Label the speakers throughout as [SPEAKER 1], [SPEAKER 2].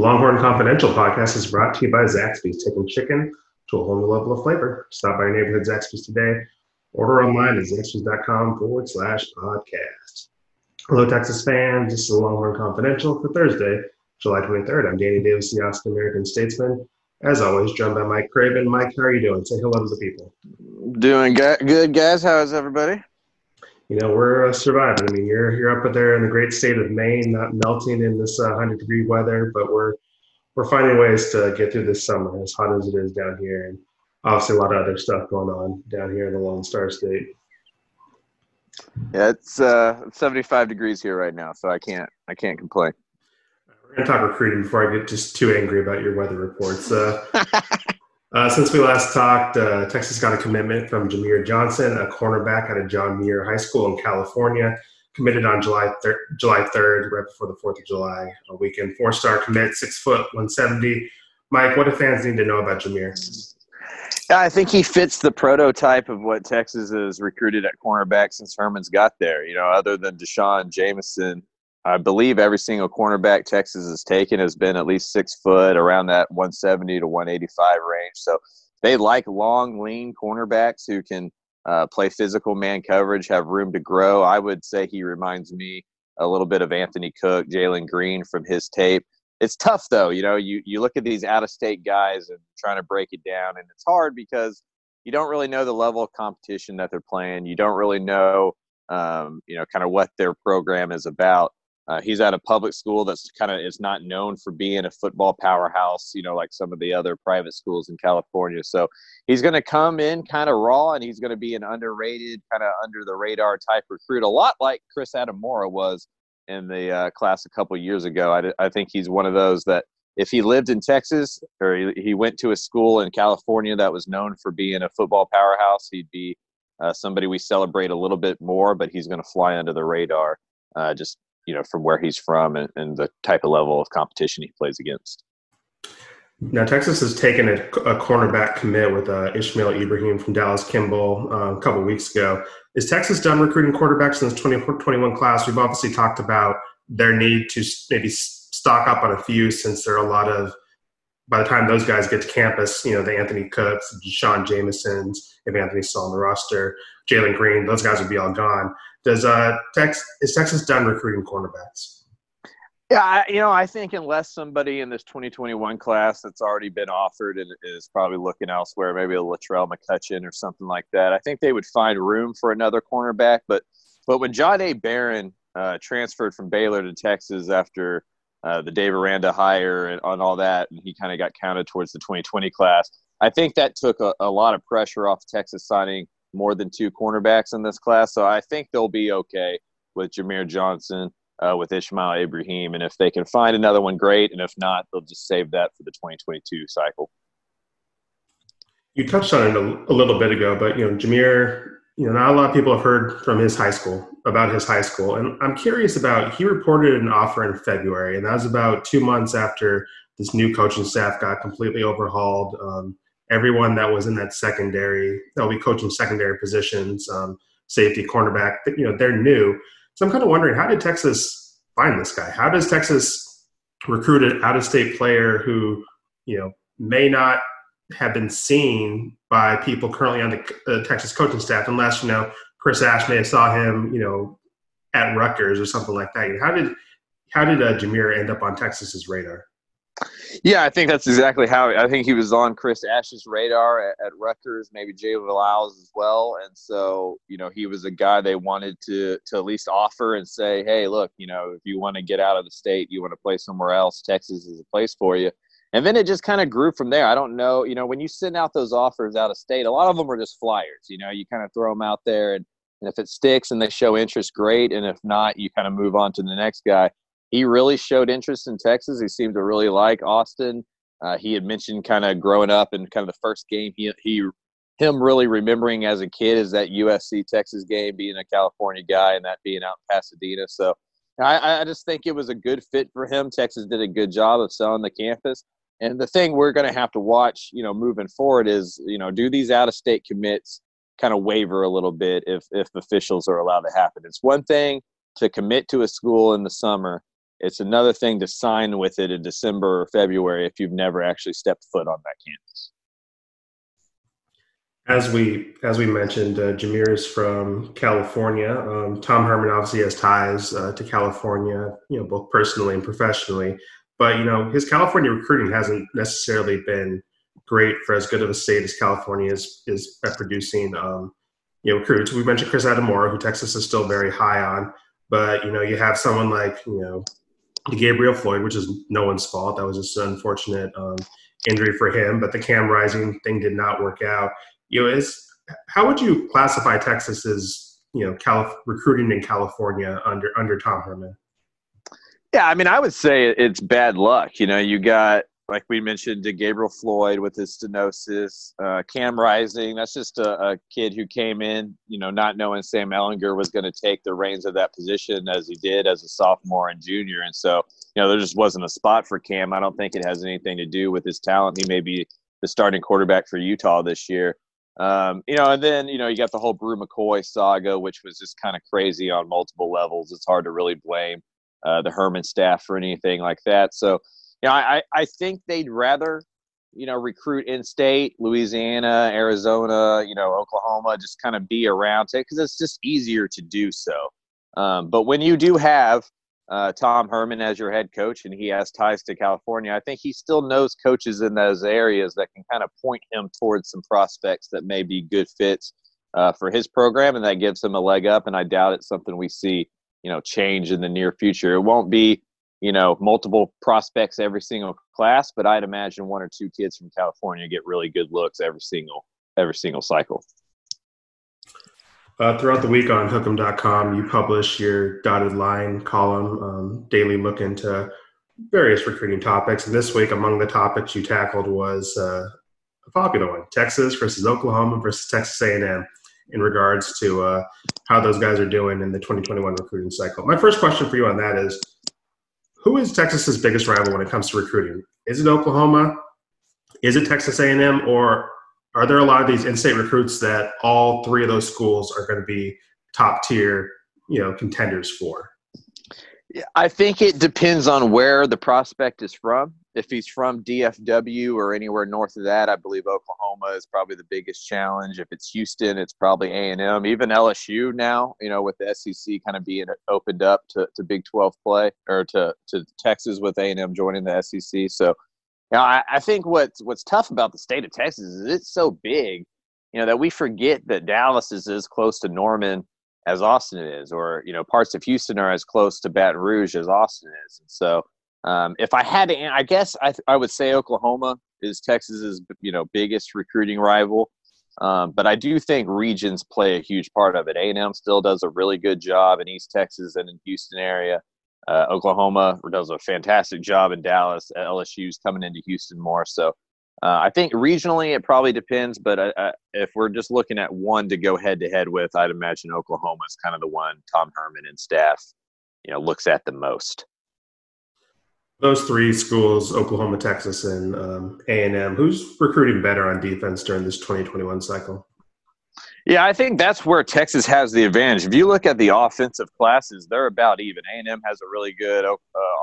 [SPEAKER 1] Longhorn Confidential podcast is brought to you by Zaxby's, taking chicken to a whole new level of flavor. Stop by your neighborhood Zaxby's today. Order online at zaxby's.com forward slash podcast. Hello, Texas fans. This is Longhorn Confidential for Thursday, July 23rd. I'm Danny Davis, the Austin American Statesman. As always, joined by Mike Craven. Mike, how are you doing? Say hello to the people.
[SPEAKER 2] Doing good, guys. How is everybody?
[SPEAKER 1] You know, we're uh, surviving. I mean, you're you're up there in the great state of Maine, not melting in this uh, 100 degree weather, but we're we're finding ways to get through this summer, as hot as it is down here, and obviously a lot of other stuff going on down here in the Lone Star State.
[SPEAKER 2] Yeah, it's uh, 75 degrees here right now, so I can't I can't complain.
[SPEAKER 1] We're going to talk recruiting before I get just too angry about your weather reports. Uh, uh, since we last talked, uh, Texas got a commitment from Jamier Johnson, a cornerback out of John Muir High School in California, committed on July thir- July 3rd, right before the 4th of July weekend. Four star commit, six foot, 170. Mike, what do fans need to know about
[SPEAKER 2] Jamier? I think he fits the prototype of what Texas has recruited at cornerback since Herman's got there. You know, other than D'Shawn Jamison, I believe every single cornerback Texas has taken has been at least six foot, around that 170 to 185 range. So they like long, lean cornerbacks who can uh, play physical man coverage, have room to grow. I would say he reminds me a little bit of Anthony Cook, Jalen Green from his tape. It's tough though, you know. You you look at these out of state guys and trying to break it down, and it's hard because you don't really know the level of competition that they're playing. You don't really know, um, you know, kind of what their program is about. Uh, he's at a public school that's kind of is not known for being a football powerhouse, you know, like some of the other private schools in California. So he's going to come in kind of raw, and he's going to be an underrated, kind of under the radar type recruit, a lot like Chris Adimora was in the uh, class a couple years ago. I, I think he's one of those that if he lived in Texas or he, he went to a school in California that was known for being a football powerhouse, he'd be uh, somebody we celebrate a little bit more, but he's going to fly under the radar. Uh, just you know from where he's from and, and the type of level of competition he plays against.
[SPEAKER 1] Now, Texas has taken a, a cornerback commit with uh, Ishmael Ibraheem from Dallas Kimball uh, a couple weeks ago. Is Texas done recruiting quarterbacks in this 2021 class? We've obviously talked about their need to maybe stock up on a few since there are a lot of, by the time those guys get to campus, you know, the Anthony Cooks, Sean Jamisons, if Anthony's still on the roster, Jalen Green, those guys would be all gone. Does uh, Tex is Texas done recruiting cornerbacks?
[SPEAKER 2] Yeah, I, you know, I think unless somebody in this 2021 class that's already been offered and is probably looking elsewhere, maybe a Latrell McCutchin or something like that, I think they would find room for another cornerback. But but when Jahdae Barron uh, transferred from Baylor to Texas after uh, the Dave Aranda hire and on all that, and he kind of got counted towards the 2020 class, I think that took a, a lot of pressure off Texas signing more than two cornerbacks in this class. So I think they'll be okay with Jamier Johnson, uh, with Ishmael Ibraheem. And if they can find another one, great. And if not, they'll just save that for the 2022 cycle.
[SPEAKER 1] You touched on it a, a little bit ago, but, you know, Jamier, you know, not a lot of people have heard from his high school about his high school. And I'm curious about, he reported an offer in February, and that was about two months after this new coaching staff got completely overhauled. Um, everyone that was in that secondary, they'll be coaching secondary positions, um, safety, cornerback, you know, they're new. So I'm kind of wondering, how did Texas find this guy? How does Texas recruit an out-of-state player who, you know, may not have been seen by people currently on the uh, Texas coaching staff, unless you know Chris Ash may have saw him, you know, at Rutgers or something like that. How did how did uh, Jamier end up on Texas's radar?
[SPEAKER 2] Yeah, I think that's exactly how. I think he was on Chris Ash's radar at, at Rutgers, maybe Jay Valales as well, and so you know he was a guy they wanted to to at least offer and say, hey, look, you know, if you want to get out of the state, you want to play somewhere else, Texas is a place for you. And then it just kind of grew from there. I don't know, you know, when you send out those offers out of state, a lot of them are just flyers. You know, you kind of throw them out there, and And if it sticks and they show interest, great. And if not, you kind of move on to the next guy. He really showed interest in Texas. He seemed to really like Austin. Uh, he had mentioned kind of growing up and kind of the first game he, he him really remembering as a kid is that USC Texas game, being a California guy and that being out in Pasadena. So I, I just think it was a good fit for him. Texas did a good job of selling the campus. And the thing we're going to have to watch, you know, moving forward is, you know, do these out of state commits kind of waver a little bit if if officials are allowed to happen. It's one thing to commit to a school in the summer. It's another thing to sign with it in December or February if you've never actually stepped foot on that campus.
[SPEAKER 1] As we as we mentioned, uh, Jamier is from California. Um, Tom Herman obviously has ties uh, to California, you know, both personally and professionally. But you know, his California recruiting hasn't necessarily been great for as good of a state as California is is at producing um, you know recruits. We mentioned Chris Adimora, who Texas is still very high on, but you know you have someone like you know Gabriel Floyd, which is no one's fault. That was just an unfortunate um, injury for him. But the Cam Rising thing did not work out. You know, is how would you classify Texas's you know Calif- recruiting in California under under Tom Herman?
[SPEAKER 2] Yeah, I mean, I would say it's bad luck. You know, you got like we mentioned, to Gabriel Floyd with his stenosis, uh, Cam Rising. That's just a, a, kid who came in, you know, not knowing Sam Ehlinger was going to take the reins of that position as he did as a sophomore and junior. And so, you know, there just wasn't a spot for Cam. I don't think it has anything to do with his talent. He may be the starting quarterback for Utah this year. Um, you know, and then you know you got the whole Bru McCoy saga, which was just kind of crazy on multiple levels. It's hard to really blame uh, the Herman staff for anything like that. So you know, I, I think they'd rather, you know, recruit in state, Louisiana, Arizona, you know, Oklahoma, just kind of be around it because it's just easier to do so. Um, but when you do have uh, Tom Herman as your head coach and he has ties to California, I think he still knows coaches in those areas that can kind of point him towards some prospects that may be good fits uh, for his program, and that gives him a leg up. And I doubt it's something we see, you know, change in the near future. It won't be you know, multiple prospects every single class, but I'd imagine one or two kids from California get really good looks every single every single cycle.
[SPEAKER 1] Uh, throughout the week on Hook'em.com, you publish your dotted line column, um, daily look into various recruiting topics. And this week, among the topics you tackled was uh, a popular one: Texas versus Oklahoma versus Texas A&M, in regards to uh, how those guys are doing in the 2021 recruiting cycle. My first question for you on that is who is Texas's biggest rival when it comes to recruiting? Is it Oklahoma? Is it Texas A&M? Or are there a lot of these in-state recruits that all three of those schools are going to be top tier, you know, contenders for?
[SPEAKER 2] I think it depends on where the prospect is from. If he's from DFW or anywhere north of that, I believe Oklahoma is probably the biggest challenge. If it's Houston, it's probably A and M. Even LSU now, you know, with the SEC kind of being opened up to, to Big Twelve play or to to Texas with A and M joining the SEC. So, you know, I, I think what's what's tough about the state of Texas is it's so big, you know, that we forget that Dallas is as close to Norman as Austin is, or you know, parts of Houston are as close to Baton Rouge as Austin is. And so, um, if I had to, I guess I, I would say Oklahoma is Texas's you know biggest recruiting rival. Um, but I do think regions play a huge part of it. A&M still does a really good job in East Texas and in Houston area. Uh, Oklahoma does a fantastic job in Dallas. LSU's coming into Houston more. So uh, I think regionally it probably depends, but uh, uh, if we're just looking at one to go head to head with, I'd imagine Oklahoma is kind of the one Tom Herman and staff, you know, looks at the most.
[SPEAKER 1] Those three schools, Oklahoma, Texas, and um, A and M, who's recruiting better on defense during this 2021 cycle?
[SPEAKER 2] Yeah, I think that's where Texas has the advantage. If you look at the offensive classes, they're about even. A&M has a really good uh,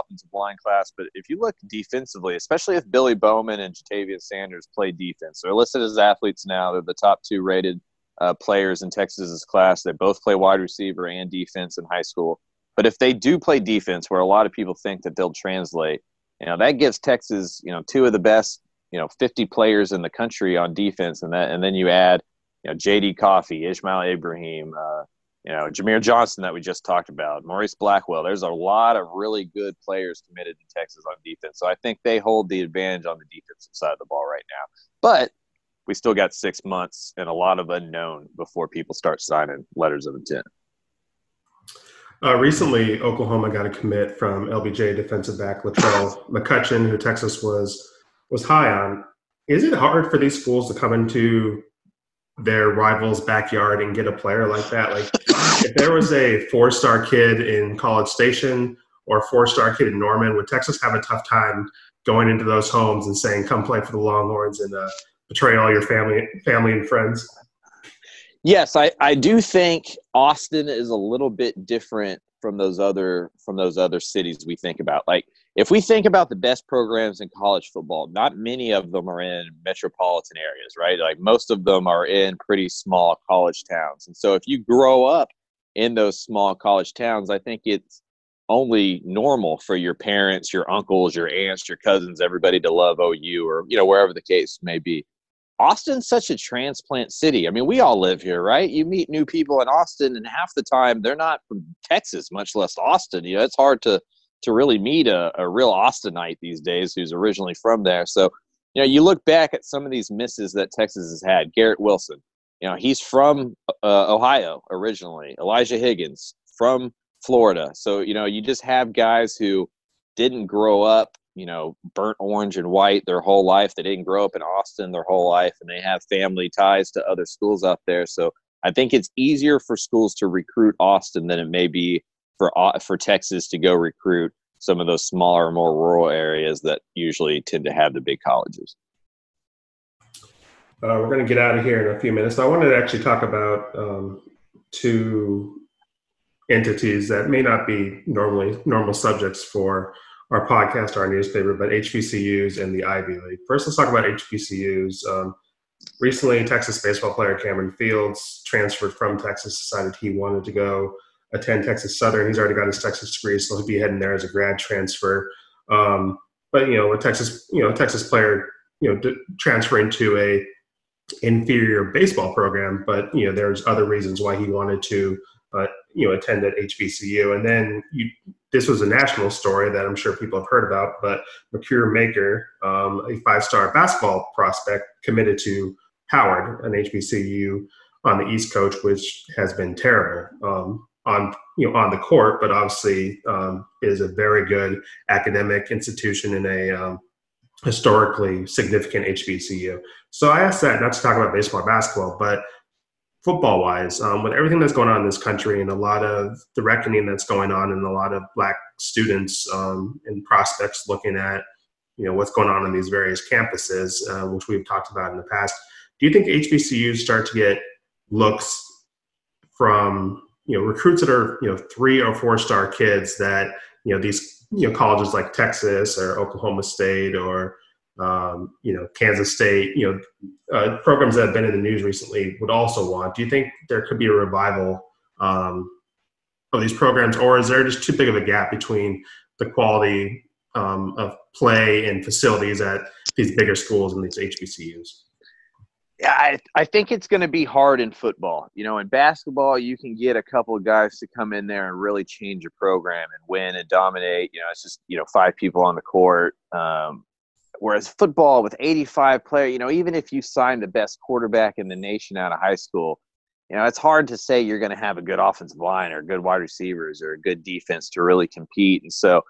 [SPEAKER 2] offensive line class, but if you look defensively, especially if Billy Bowman and Ja'Tavion Sanders play defense, they're listed as athletes now. They're the top two rated uh, players in Texas's class. They both play wide receiver and defense in high school. But if they do play defense, where a lot of people think that they'll translate, you know that gives Texas, you know, two of the best, you know, 50 players in the country on defense, and that, and then you add you know, J.D. Coffey, Ishmael Ibraheem, uh, you know, Jamier Johnson that we just talked about, Maurice Blackwell. There's a lot of really good players committed to Texas on defense. So I think they hold the advantage on the defensive side of the ball right now. But we still got six months and a lot of unknown before people start signing letters of intent.
[SPEAKER 1] Uh, recently, Oklahoma got a commit from LBJ defensive back Latrell McCutchin, who Texas was was high on. Is it hard for these schools to come into their rivals' backyard and get a player like that? Like, if there was a four star kid in College Station or a four star kid in Norman, would Texas have a tough time going into those homes and saying, "Come play for the Longhorns and uh, betray all your family, family and friends"?
[SPEAKER 2] Yes, I, I do think Austin is a little bit different from those other from those other cities we think about. Like if we think about the best programs in college football, not many of them are in metropolitan areas, right? Like most of them are in pretty small college towns. And so if you grow up in those small college towns, I think it's only normal for your parents, your uncles, your aunts, your cousins, everybody to love OU or you know wherever the case may be. Austin's such a transplant city. I mean, we all live here, right? You meet new people in Austin, and half the time they're not from Texas, much less Austin. You know, it's hard to to really meet a, a real Austinite these days who's originally from there. So, you know, you look back at some of these misses that Texas has had. Garrett Wilson, you know, he's from uh, Ohio originally. Elijah Higgins from Florida. So, you know, you just have guys who didn't grow up you know, burnt orange and white their whole life. They didn't grow up in Austin their whole life, and they have family ties to other schools out there. So I think it's easier for schools to recruit Austin than it may be for for Texas to go recruit some of those smaller, more rural areas that usually tend to have the big colleges.
[SPEAKER 1] Uh, we're going to get out of here in a few minutes. I wanted to actually talk about um, two entities that may not be normally normal subjects for our podcast, our newspaper, but HBCUs and the Ivy League. First, let's talk about HBCUs. Um, recently, Texas baseball player Cameron Fields transferred from Texas, decided he wanted to go attend Texas Southern. He's already got his Texas degree, so he'll be heading there as a grad transfer. Um, but you know, a Texas, you know, Texas player, you know, d- transferring to a inferior baseball program, but you know, there's other reasons why he wanted to, uh, you know, attend at HBCU. And then you this was a national story that I'm sure people have heard about, but Makur Maker, um, a five star basketball prospect, committed to Howard, an HBCU on the East Coast, which has been terrible um, on you know on the court, but obviously um, is a very good academic institution in a um, historically significant HBCU. So I asked that not to talk about baseball or basketball, but football wise, um, with everything that's going on in this country and a lot of the reckoning that's going on and a lot of black students um, and prospects looking at, you know, what's going on in these various campuses, uh, which we've talked about in the past. Do you think HBCUs start to get looks from, you know, recruits that are, you know, three or four star kids that, you know, these, you know, colleges like Texas or Oklahoma State or um, you know, Kansas State, you know, uh, programs that have been in the news recently would also want. Do you think there could be a revival um, of these programs, or is there just too big of a gap between the quality um, of play and facilities at these bigger schools and these HBCUs?
[SPEAKER 2] Yeah, I, I think it's going to be hard in football. You know, in basketball, you can get a couple of guys to come in there and really change a program and win and dominate. You know, it's just you know five people on the court. Um, Whereas football with 85 players, you know, even if you sign the best quarterback in the nation out of high school, you know, it's hard to say you're going to have a good offensive line or good wide receivers or a good defense to really compete. And so,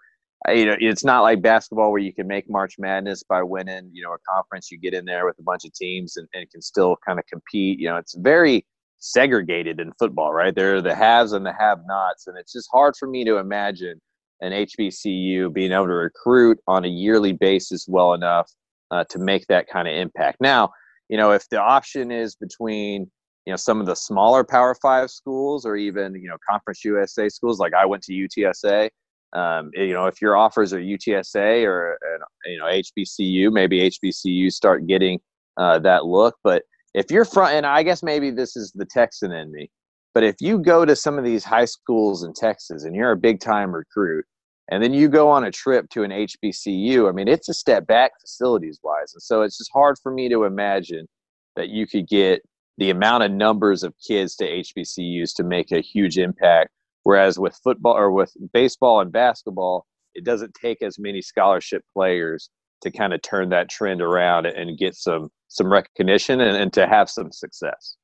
[SPEAKER 2] uh, you know, it's not like basketball where you can make March Madness by winning, you know, a conference. You get in there with a bunch of teams and, and can still kind of compete. You know, it's very segregated in football, right? There are the haves and the have-nots, and it's just hard for me to imagine an HBCU being able to recruit on a yearly basis well enough uh, to make that kind of impact. Now, you know, if the option is between you know some of the smaller Power Five schools or even you know Conference USA schools, like I went to UTSA. Um, you know, if your offers are UTSA or you know HBCU, maybe HBCU start getting uh, that look. But if you're front, and I guess maybe this is the Texan in me. But if you go to some of these high schools in Texas and you're a big time recruit, and then you go on a trip to an HBCU, I mean, it's a step back facilities wise. And so it's just hard for me to imagine that you could get the amount of numbers of kids to HBCUs to make a huge impact. Whereas with football or with baseball and basketball, it doesn't take as many scholarship players to kind of turn that trend around and get some some recognition and, and to have some success.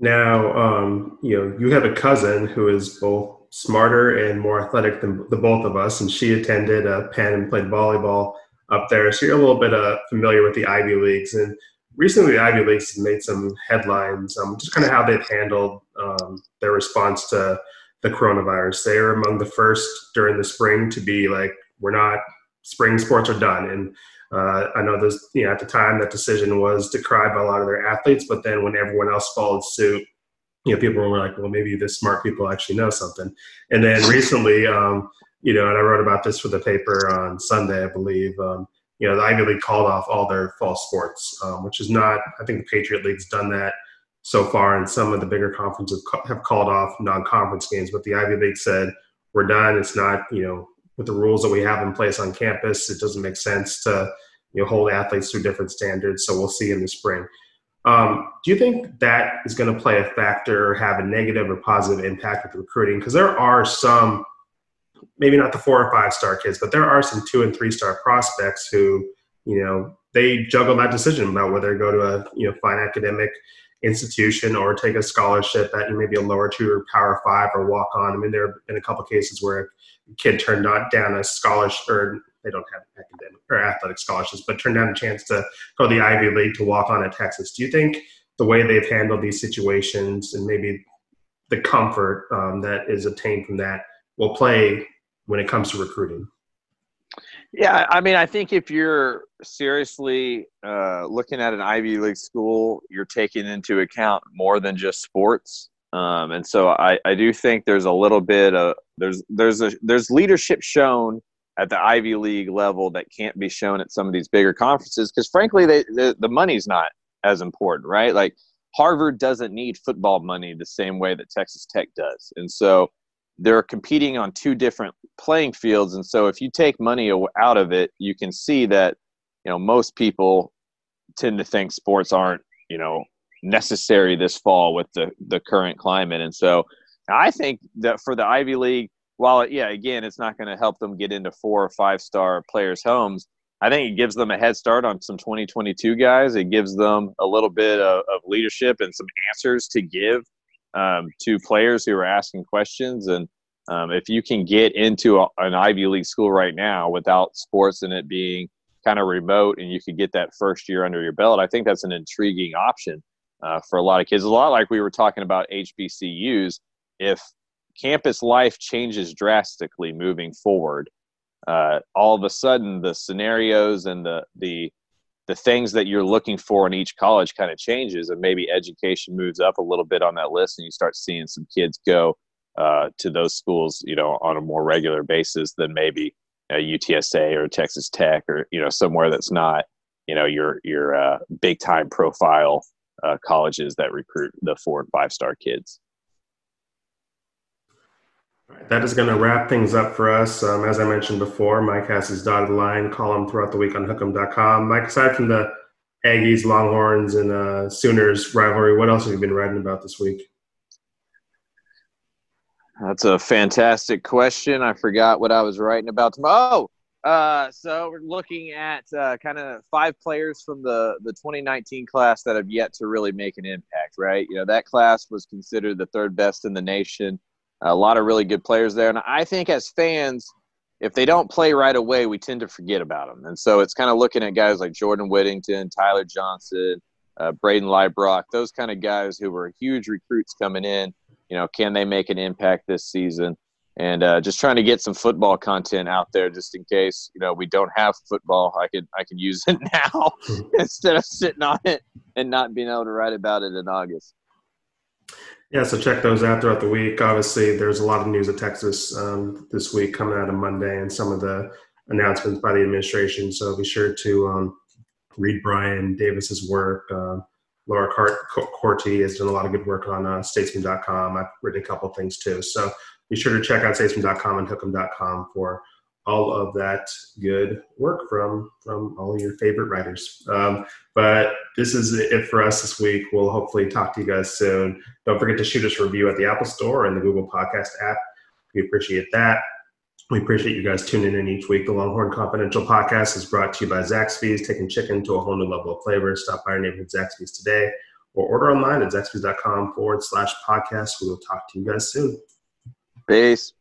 [SPEAKER 1] Now, um, you know, you have a cousin who is both smarter and more athletic than the both of us, and she attended uh, Penn and played volleyball up there. So you're a little bit uh, familiar with the Ivy Leagues. And recently, the Ivy Leagues made some headlines, um, just kind of how they've handled um, their response to the coronavirus. They are among the first during the spring to be like, we're not, spring sports are done. And uh, I know there's, you know, at the time that decision was decried by a lot of their athletes, but then when everyone else followed suit, you know, people were like, well, maybe the smart people actually know something. And then recently, um, you know, and I wrote about this for the paper on Sunday, I believe. Um, you know, the Ivy League called off all their fall sports, um, which is not. I think the Patriot League's done that so far, and some of the bigger conferences have called off non-conference games. But the Ivy League said we're done. It's not, you know, with the rules that we have in place on campus, it doesn't make sense to, you know, hold athletes to different standards. So we'll see in the spring. Um, do you think that is going to play a factor or have a negative or positive impact with recruiting? Because there are some maybe not the four or five star kids, but there are some two and three star prospects who, you know, they juggle that decision about whether to go to a you know fine academic institution or take a scholarship at maybe a lower two or power five or walk on. I mean, there have been a couple cases where a kid turned down a scholarship or they don't have academic or athletic scholarships, but turned down a chance to go to the Ivy League to walk on at Texas. Do you think the way they've handled these situations and maybe the comfort um, that is obtained from that will play when it comes to recruiting?
[SPEAKER 2] Yeah, I mean, I think if you're seriously uh, looking at an Ivy League school, you're taking into account more than just sports. Um, and so I, I do think there's a little bit of there's there's a there's leadership shown at the Ivy League level that can't be shown at some of these bigger conferences because frankly they, the the money's not as important, right? Like Harvard doesn't need football money the same way that Texas Tech does, and so they're competing on two different playing fields. And so if you take money out of it you can see that you know most people tend to think sports aren't you know necessary this fall with the the current climate. And so i think that for the ivy league while it, yeah again it's not going to help them get into four or five star players homes i think it gives them a head start on some 2022 guys it gives them a little bit of, of leadership and some answers to give um, to players who are asking questions. And um, if you can get into a, an Ivy League school right now without sports and it being kind of remote and you could get that first year under your belt, I think that's an intriguing option uh, for a lot of kids. A lot like we were talking about HBCUs. If campus life changes drastically moving forward, uh, all of a sudden the scenarios and the the the things that you're looking for in each college kind of changes and maybe education moves up a little bit on that list and you start seeing some kids go uh, to those schools you know on a more regular basis than maybe UTSA or Texas Tech or you know somewhere that's not you know your your uh, big time profile uh, colleges that recruit the four and five star kids
[SPEAKER 1] that is going to wrap things up for us. Um, as I mentioned before, Mike has his dotted line column throughout the week on hook'em.com. Mike, aside from the Aggies, Longhorns, and uh, Sooners rivalry, what else have you been writing about this week?
[SPEAKER 2] That's a fantastic question. I forgot what I was writing about tomorrow. Oh, uh, so we're looking at uh, kind of five players from the the 2019 class that have yet to really make an impact. Right? You know that class was considered the third best in the nation a lot of really good players there. And I think as fans, if they don't play right away, we tend to forget about them. And so it's kind of looking at guys like Jordan Whittington, Tyler Johnson, uh, Brayden Liebrock, those kind of guys who were huge recruits coming in. You know, can they make an impact this season? And uh, just trying to get some football content out there, just in case you know we don't have football. I could I could use it now instead of sitting on it and not being able to write about it in August.
[SPEAKER 1] Yeah, so check those out throughout the week. Obviously, there's a lot of news at Texas um, this week coming out of Monday and some of the announcements by the administration. So be sure to um, read Brian Davis's work. Uh, Laura Korte has done a lot of good work on uh, statesman.com. I've written a couple things too. So be sure to check out statesman.com and hook'em.com for all of that good work from from all your favorite writers. Um, but this is it for us this week. We'll hopefully talk to you guys soon. Don't forget to shoot us a review at the Apple Store and the Google Podcast app. We appreciate that. We appreciate you guys tuning in each week. The Longhorn Confidential podcast is brought to you by Zaxby's, taking chicken to a whole new level of flavor. Stop by our neighborhood Zaxby's today or order online at zaxby's.com forward slash podcast. We will talk to you guys soon.
[SPEAKER 2] Peace.